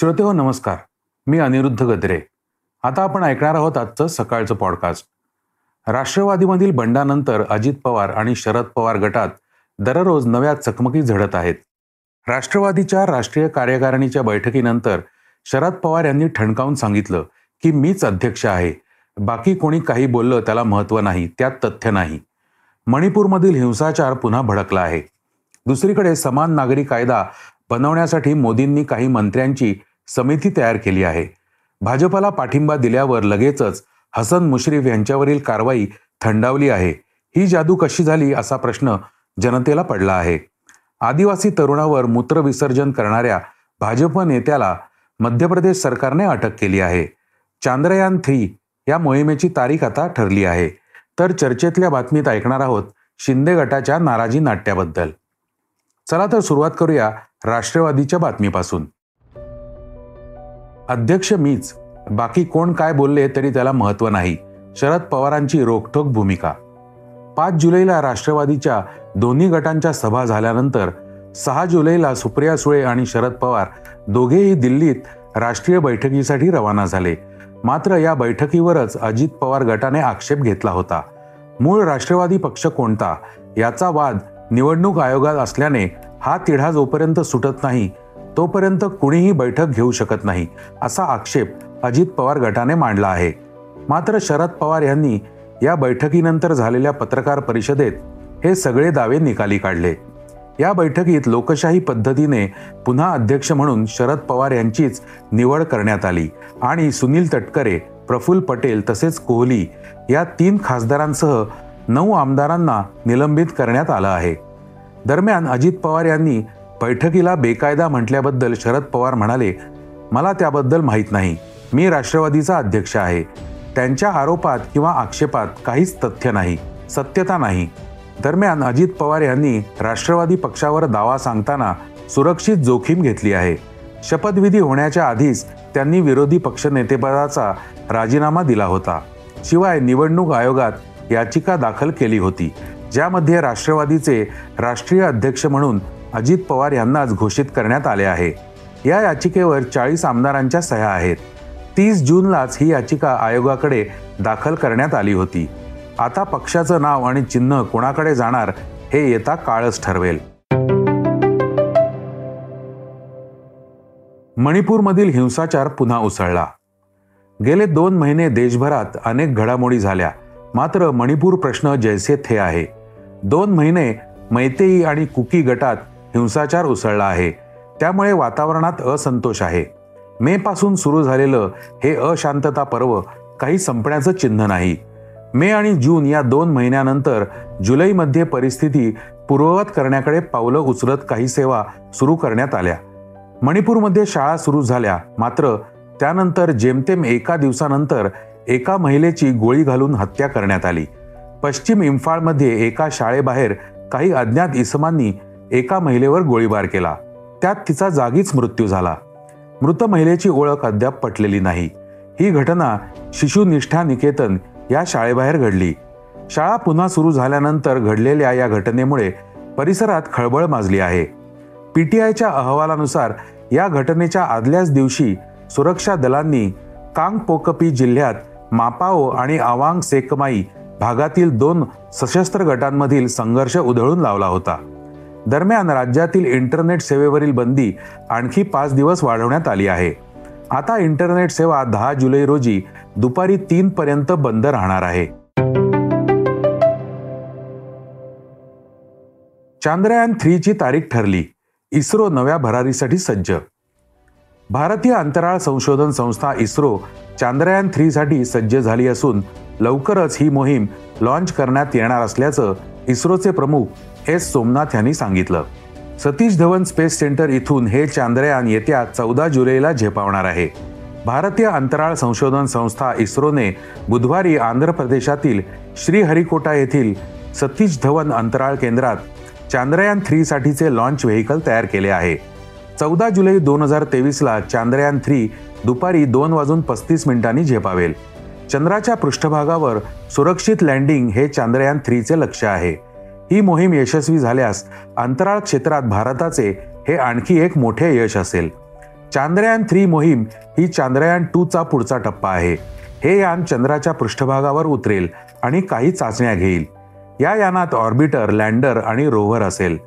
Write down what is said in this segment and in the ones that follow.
श्रोते हो नमस्कार. मी अनिरुद्ध गद्रे. आता आपण ऐकणार आहोत आजचं सकाळचं पॉडकास्ट राष्ट्रवादीमधील बंडानंतर अजित पवार आणि शरद पवार गटात दररोज नव्या चकमकी झडत आहेत. राष्ट्रवादीच्या राष्ट्रीय कार्यकारिणीच्या बैठकीनंतर शरद पवार यांनी ठणकावून सांगितलं की मीच अध्यक्ष आहे. बाकी कोणी काही बोललं त्याला महत्त्व नाही त्यात तथ्य नाही. मणिपूरमधील हिंसाचार पुन्हा भडकला आहे. दुसरीकडे समान नागरी कायदा बनवण्यासाठी मोदींनी काही मंत्र्यांची समिती तयार केली आहे. भाजपला पाठिंबा दिल्यावर लगेचच हसन मुश्रीफ यांच्यावरील कारवाई थंडावली आहे. ही जादू कशी झाली असा प्रश्न जनतेला पडला आहे. आदिवासी तरुणावर मूत्रविसर्जन करणाऱ्या भाजप नेत्याला मध्य प्रदेश सरकारने अटक केली आहे. चांद्रयान थ्री या मोहिमेची तारीख आता ठरली आहे. तर चर्चेतल्या बातमीत ऐकणार आहोत शिंदे गटाच्या नाराजी नाट्याबद्दल. चला तर सुरुवात करूया राष्ट्रवादीच्या बातमीपासून. अध्यक्ष मीच. बाकी कोण काय बोलले तरी त्याला महत्त्व नाही. शरद पवारांची रोखठोक भूमिका. पाच जुलैला राष्ट्रवादीच्या दोन्ही गटांच्या सभा झाल्यानंतर सहा जुलैला सुप्रिया सुळे आणि शरद पवार दोघेही दिल्लीत राष्ट्रीय बैठकीसाठी रवाना झाले. मात्र या बैठकीवरच अजित पवार गटाने आक्षेप घेतला होता. मूळ राष्ट्रवादी पक्ष कोणता? याचा वाद निवडणूक आयोगात असल्याने हा तिढा जोपर्यंत सुटत नाही तोपर्यंत कुणीही बैठक घेऊ शकत नाही असा आक्षेप अजित पवार गटाने मांडला आहे. मात्र शरद पवार यांनी या बैठकीनंतर झालेल्या पत्रकार परिषदेत हे सगळे दावे निकाली काढले. या बैठकीत लोकशाही पद्धतीने पुन्हा अध्यक्ष म्हणून शरद पवार यांचीच निवड करण्यात आली आणि सुनील तटकरे प्रफुल्ल पटेल तसेच कोहली या तीन खासदारांसह नऊ आमदारांना निलंबित करण्यात आलं आहे. दरम्यान अजित पवार यांनी बैठकीला बेकायदा म्हटल्याबद्दल शरद पवार म्हणाले मला त्याबद्दल माहीत नाही. मी राष्ट्रवादीचा अध्यक्ष आहे. त्यांच्या आरोपात किंवा आक्षेपात काहीच तथ्य नाही सत्यता नाही. दरम्यान अजित पवार यांनी राष्ट्रवादी पक्षावर दावा सांगताना सुरक्षित जोखीम घेतली आहे. शपथविधी होण्याच्या आधीच त्यांनी विरोधी पक्षनेतेपदाचा राजीनामा दिला होता. शिवाय निवडणूक आयोगात याचिका दाखल केली होती ज्यामध्ये राष्ट्रवादीचे राष्ट्रीय अध्यक्ष म्हणून अजित पवार यांनाच घोषित करण्यात आले आहे. या याचिकेवर चाळीस आमदारांच्या सह्या आहेत. तीस जूनलाच ही याचिका आयोगाकडे दाखल करण्यात आली होती. आता पक्षाचं नाव आणि चिन्ह कोणाकडे जाणार हे येता काळच ठरवेल. मणिपूरमधील हिंसाचार पुन्हा उसळला. गेले दोन महिने देशभरात अनेक घडामोडी झाल्या. मात्र मणिपूर प्रश्न जैसे थे आहे. दोन महिने मैतेई आणि कुकी गटात हिंसाचार उसळला आहे. त्यामुळे वातावरणात असंतोष आहे. मे पासून सुरू झालेलं हे अशांतता पर्व काही संपण्याचं चिन्ह नाही. मे आणि जून या दोन महिन्यानंतर जुलैमध्ये परिस्थिती पूर्ववत करण्याकडे पावलं उचलत काही सेवा सुरू करण्यात आल्या. मणिपूरमध्ये शाळा सुरू झाल्या. मात्र त्यानंतर जेमतेम एका दिवसानंतर एका महिलेची गोळी घालून हत्या करण्यात आली. पश्चिम इम्फाळमध्ये एका शाळेबाहेर काही अज्ञात इसमांनी एका महिलेवर गोळीबार केला. त्यात तिचा जागीच मृत्यू झाला. मृत महिलेची ओळख अद्याप पटलेली नाही. ही घटना शिशुनिष्ठा निकेतन या शाळेबाहेर घडली. शाळा पुन्हा सुरू झाल्यानंतर घडलेल्या या घटनेमुळे परिसरात खळबळ माजली आहे. पीटीआयच्या अहवालानुसार या घटनेच्या आदल्याच दिवशी सुरक्षा दलांनी कांगपोकपी जिल्ह्यात मापाओ आणि आवांग सेकमाई भागातील दोन सशस्त्र गटांमधील संघर्ष उधळून लावला होता. दरम्यान राज्यातील इंटरनेट सेवेवरील बंदी आणखी पाच दिवस वाढवण्यात आली आहे. आता इंटरनेट सेवा दहा जुलै रोजी दुपारी तीन पर्यंत बंद राहणार आहे. चांद्रयान थ्रीची तारीख ठरली. इस्रो नव्या भरारीसाठी सज्ज. भारतीय अंतराळ संशोधन संस्था इस्रो चांद्रयान थ्रीसाठी सज्ज झाली असून लवकरच ही मोहीम लॉन्च करण्यात येणार असल्याचं इस्रोचे प्रमुख एस सोमनाथ यांनी सांगितलं. सतीश धवन स्पेस सेंटर इथून हे चांद्रयान येत्या चौदा जुलैला झेपावणार आहे. भारतीय अंतराळ संशोधन संस्था इस्रोने बुधवारी आंध्र प्रदेशातील श्रीहरिकोटा येथील सतीश धवन अंतराळ केंद्रात चांद्रयान थ्रीसाठीचे लॉन्च व्हेकल तयार केले आहे. चौदा जुलै दोन हजार तेवीसला चांद्रयान थ्री दुपारी दोन वाजून पस्तीस मिनिटांनी झेपावेल. चंद्राच्या पृष्ठभागावर सुरक्षित लँडिंग हे चांद्रयान थ्रीचे लक्ष आहे. ही मोहीम यशस्वी झाल्यास अंतराळ क्षेत्रात भारताचे हे आणखी एक मोठे यश असेल. चांद्रयान थ्री मोहीम ही चांद्रयान टूचा पुढचा टप्पा आहे. हे यान चंद्राच्या पृष्ठभागावर उतरेल आणि काही चाचण्या घेईल. या यानात ऑर्बिटर लँडर आणि रोव्हर असेल.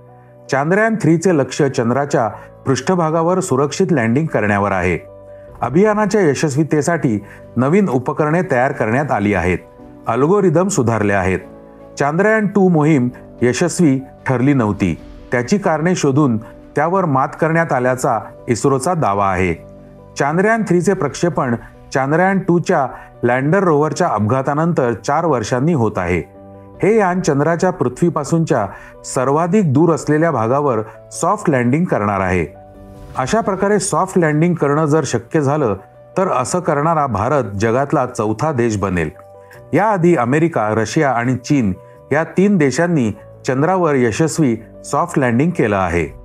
चांद्रयान थ्रीचे लक्ष चंद्राच्या पृष्ठभागावर सुरक्षित लँडिंग करण्यावर आहे. अभियानाच्या यशस्वीतेसाठी नवीन उपकरणे तयार करण्यात आली आहेत. अल्गोरिदम सुधारले आहेत. चांद्रयान टू मोहीम यशस्वी ठरली नव्हती. त्याची कारणे शोधून त्यावर मात करण्यात आल्याचा इस्रोचा दावा आहे. चांद्रयान थ्रीचे प्रक्षेपण चांद्रयान टूच्या लँडर रोव्हरच्या अपघातानंतर चार वर्षांनी होत आहे. हे यान चंद्राच्या पृथ्वीपासूनच्या सर्वाधिक दूर असलेल्या भागावर सॉफ्ट लँडिंग करणार आहे. अशा प्रकारे सॉफ्ट लँडिंग करणं जर शक्य झालं तर असं करणारा भारत जगातला चौथा देश बनेल. याआधी अमेरिका रशिया आणि चीन या तीन देशांनी चंद्रावर यशस्वी सॉफ्ट लँडिंग केलं आहे.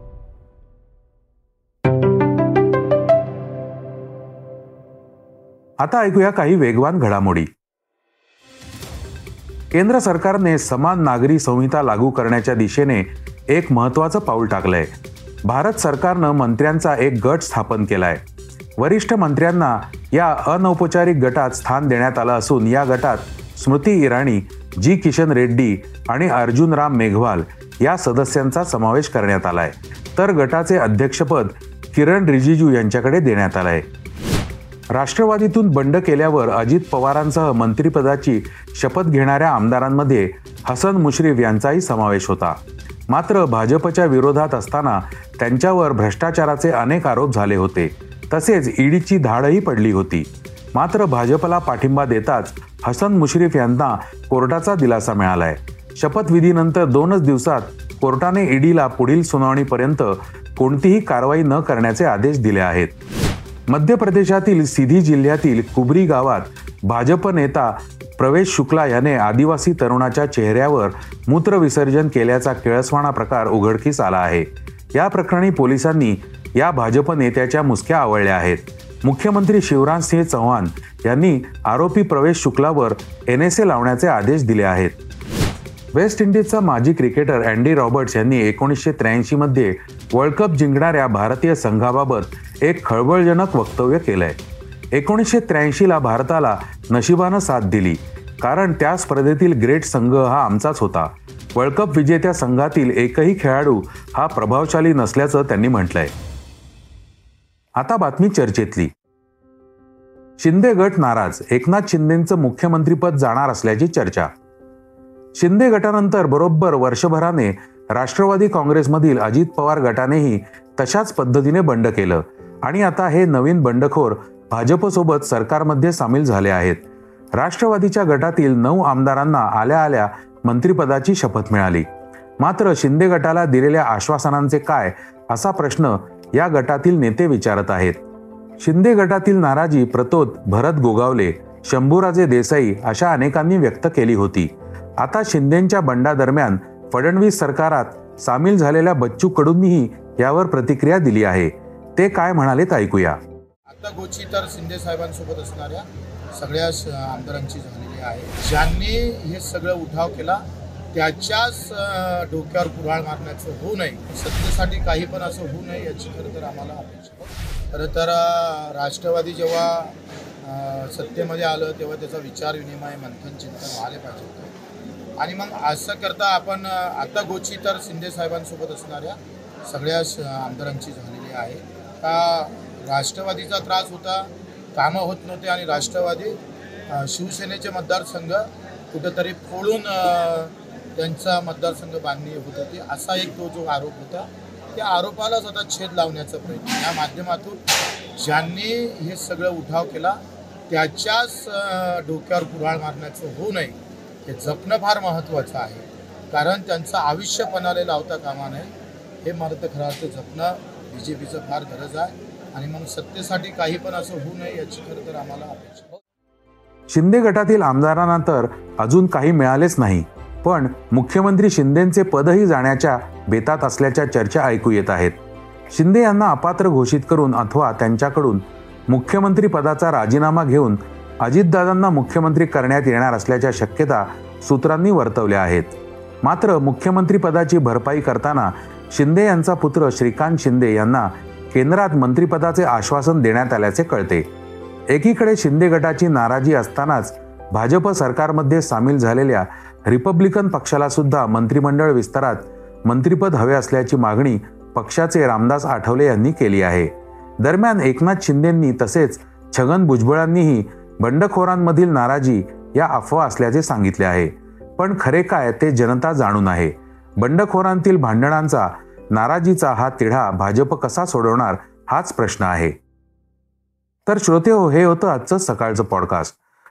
आता ऐकूया काही वेगवान घडामोडी. केंद्र सरकारने समान नागरी संहिता लागू करण्याच्या दिशेने एक महत्वाचं पाऊल टाकलंय. भारत सरकारनं मंत्र्यांचा एक गट स्थापन केलाय. वरिष्ठ मंत्र्यांना या अनौपचारिक गटात स्थान देण्यात आलं असून या गटात स्मृती इराणी जी किशन रेड्डी आणि अर्जुन राम मेघवाल या सदस्यांचा समावेश करण्यात आलाय. तर गटाचे अध्यक्षपद किरण रिजिजू यांच्याकडे देण्यात आलंय. राष्ट्रवादीतून बंड केल्यावर अजित पवारांसह मंत्रिपदाची शपथ घेणाऱ्या आमदारांमध्ये हसन मुश्रीफ यांचाही समावेश होता. मात्र भाजपच्या विरोधात असताना त्यांच्यावर भ्रष्टाचाराचे अनेक आरोप झाले होते. तसेच ईडीची धाडही पडली होती. मात्र भाजपला पाठिंबा देताच हसन मुश्रीफ यांना कोर्टाचा दिलासा मिळालाय. शपथविधीनंतर दोनच दिवसात कोर्टाने ईडीला पुढील सुनावणीपर्यंत कोणतीही कारवाई न करण्याचे आदेश दिले आहेत. मध्य प्रदेशातील सिधी जिल्ह्यातील कुबरी गावात भाजप नेता प्रवेश शुक्ला याने आदिवासी तरुणाच्या चेहऱ्यावर मूत्रविसर्जन केल्याचा केळसवाणा प्रकार उघडकीस आला आहे. या प्रकरणी पोलिसांनी या भाजप नेत्याच्या मुसक्या आवळल्या आहेत. मुख्यमंत्री शिवराजसिंह चौहान यांनी आरोपी प्रवेश शुक्लावर एन एस ए लावण्याचे आदेश दिले आहेत. वेस्ट इंडिजचा माजी क्रिकेटर अँडी रॉबर्ट्स यांनी एकोणीसशे त्र्याऐंशी मध्ये वर्ल्ड कप जिंकणाऱ्या भारतीय संघाबाबत एक खळबळजनक वक्तव्य केलंय. एकोणीसशे त्र्याऐंशीला भारताला नशिबानं साथ दिली कारण त्या स्पर्धेतील ग्रेट संघ हा आमचाच होता. वर्ल्ड कप विजेत्या संघातील एकही खेळाडू हा प्रभावशाली नसल्याचं त्यांनी म्हटलंय. आता बातमी चर्चेतली. शिंदे गट नाराज. एकनाथ शिंदेचं मुख्यमंत्रीपद जाणार असल्याची चर्चा. शिंदे गटानंतर बरोबर वर्षभराने राष्ट्रवादी काँग्रेसमधील अजित पवार गटानेही तशाच पद्धतीने बंड केलं. आणि आता हे नवीन बंडखोर भाजपसोबत सरकारमध्ये सामील झाले आहेत. राष्ट्रवादीच्या गटातील नऊ आमदारांना आल्या आल्या मंत्रिपदाची शपथ मिळाली. मात्र शिंदे गटाला दिलेल्या आश्वासनांचे काय असा प्रश्न या गटातील नेते विचारत आहेत. शिंदे गटातील नाराजी प्रतोद भरत गोगावले शंभूराजे देसाई अशा अनेकांनी व्यक्त केली होती. आता शिंदेच्या बंडादरम्यान फडणवीस सरकारात सामील झालेल्या बच्चू कडूंनीही यावर प्रतिक्रिया दिली आहे. ते काय म्हणालेत ऐकूया. आता गोची तर शिंदे साहेबांसोबत असणाऱ्या सगळ्या आमदारांची झालेली आहे. ज्यांनी हे सगळं उठाव केला त्याच्याच डोक्यावर कुऱ्हाळ मारण्याचं होऊ नये सत्तेसाठी काही पण असं होऊ नये याची खरं तर आम्हाला अपेक्षा खरं तर राष्ट्रवादी जेव्हा सत्तेमध्ये आलं तेव्हा त्याचा विचार विनिमय मंथन चिंतन व्हायला पाहिजे होतं. आणि मग असं करता आपण आता गोची तर शिंदे साहेबांसोबत असणाऱ्या सगळ्या आमदारांची झालेली आहे का राष्ट्रवादीचा त्रास होता कामं होत नव्हते आणि राष्ट्रवादी शिवसेनेचे मतदारसंघ कुठंतरी फोडून त्यांचा मतदारसंघ बांधणी होत होती. असा एक तो जो आरोप होता त्या आरोपालाच आता छेद लावण्याचा प्रयत्न. या माध्यमातून ज्यांनी हे सगळं उठाव केला त्याच्याच डोक्यावर कुऱ्हाड मारण्याचं होऊ नये हे जपणं फार महत्त्वाचं आहे. कारण त्यांचं आयुष्य पणाला लावता कामा नये. हे मला तर खरं अर्थं जपणं बी जे पीचं फार गरज आहे. आणि मग सत्तेसाठी काही पण असं होऊ नये याची खरं तर आम्हाला अपेक्षा शिंदे गटातील आमदारांना तर अजून काही मिळालेच नाही. पण मुख्यमंत्री शिंदेचे पदही जाण्याच्या बेतात असल्याच्या चर्चा ऐकू येत आहेत. शिंदे यांना अपात्र घोषित करून अथवा त्यांच्याकडून मुख्यमंत्री पदाचा राजीनामा घेऊन अजितदादांना मुख्यमंत्री करण्यात येणार असल्याच्या शक्यता सूत्रांनी वर्तवल्या आहेत. मात्र मुख्यमंत्री पदाची भरपाई करताना शिंदे यांचा पुत्र श्रीकांत शिंदे यांना केंद्रात मंत्रिपदाचे आश्वासन देण्यात आल्याचे कळते. एकीकडे शिंदे गटाची नाराजी असतानाच भाजप सरकारमध्ये सामील झालेल्या रिपब्लिकन पक्षाला सुद्धा मंत्रिमंडळ विस्तारात मंत्रिपद हवे असल्याची मागणी पक्षाचे रामदास आठवले यांनी केली आहे. दरम्यान एकनाथ शिंदेंनी तसेच छगन भुजबळांनीही बंडखोरांमधील नाराजी या अफवा असल्याचे सांगितले आहे. पण खरे काय ते जनता जाणून आहे. बंडखोरांतील भांडणांचा नाराजीचा हा तिढा भाजप कसा सोडवणार हाच प्रश्न आहे. तर श्रोते हो हे होतं आजचं सकाळचं पॉडकास्ट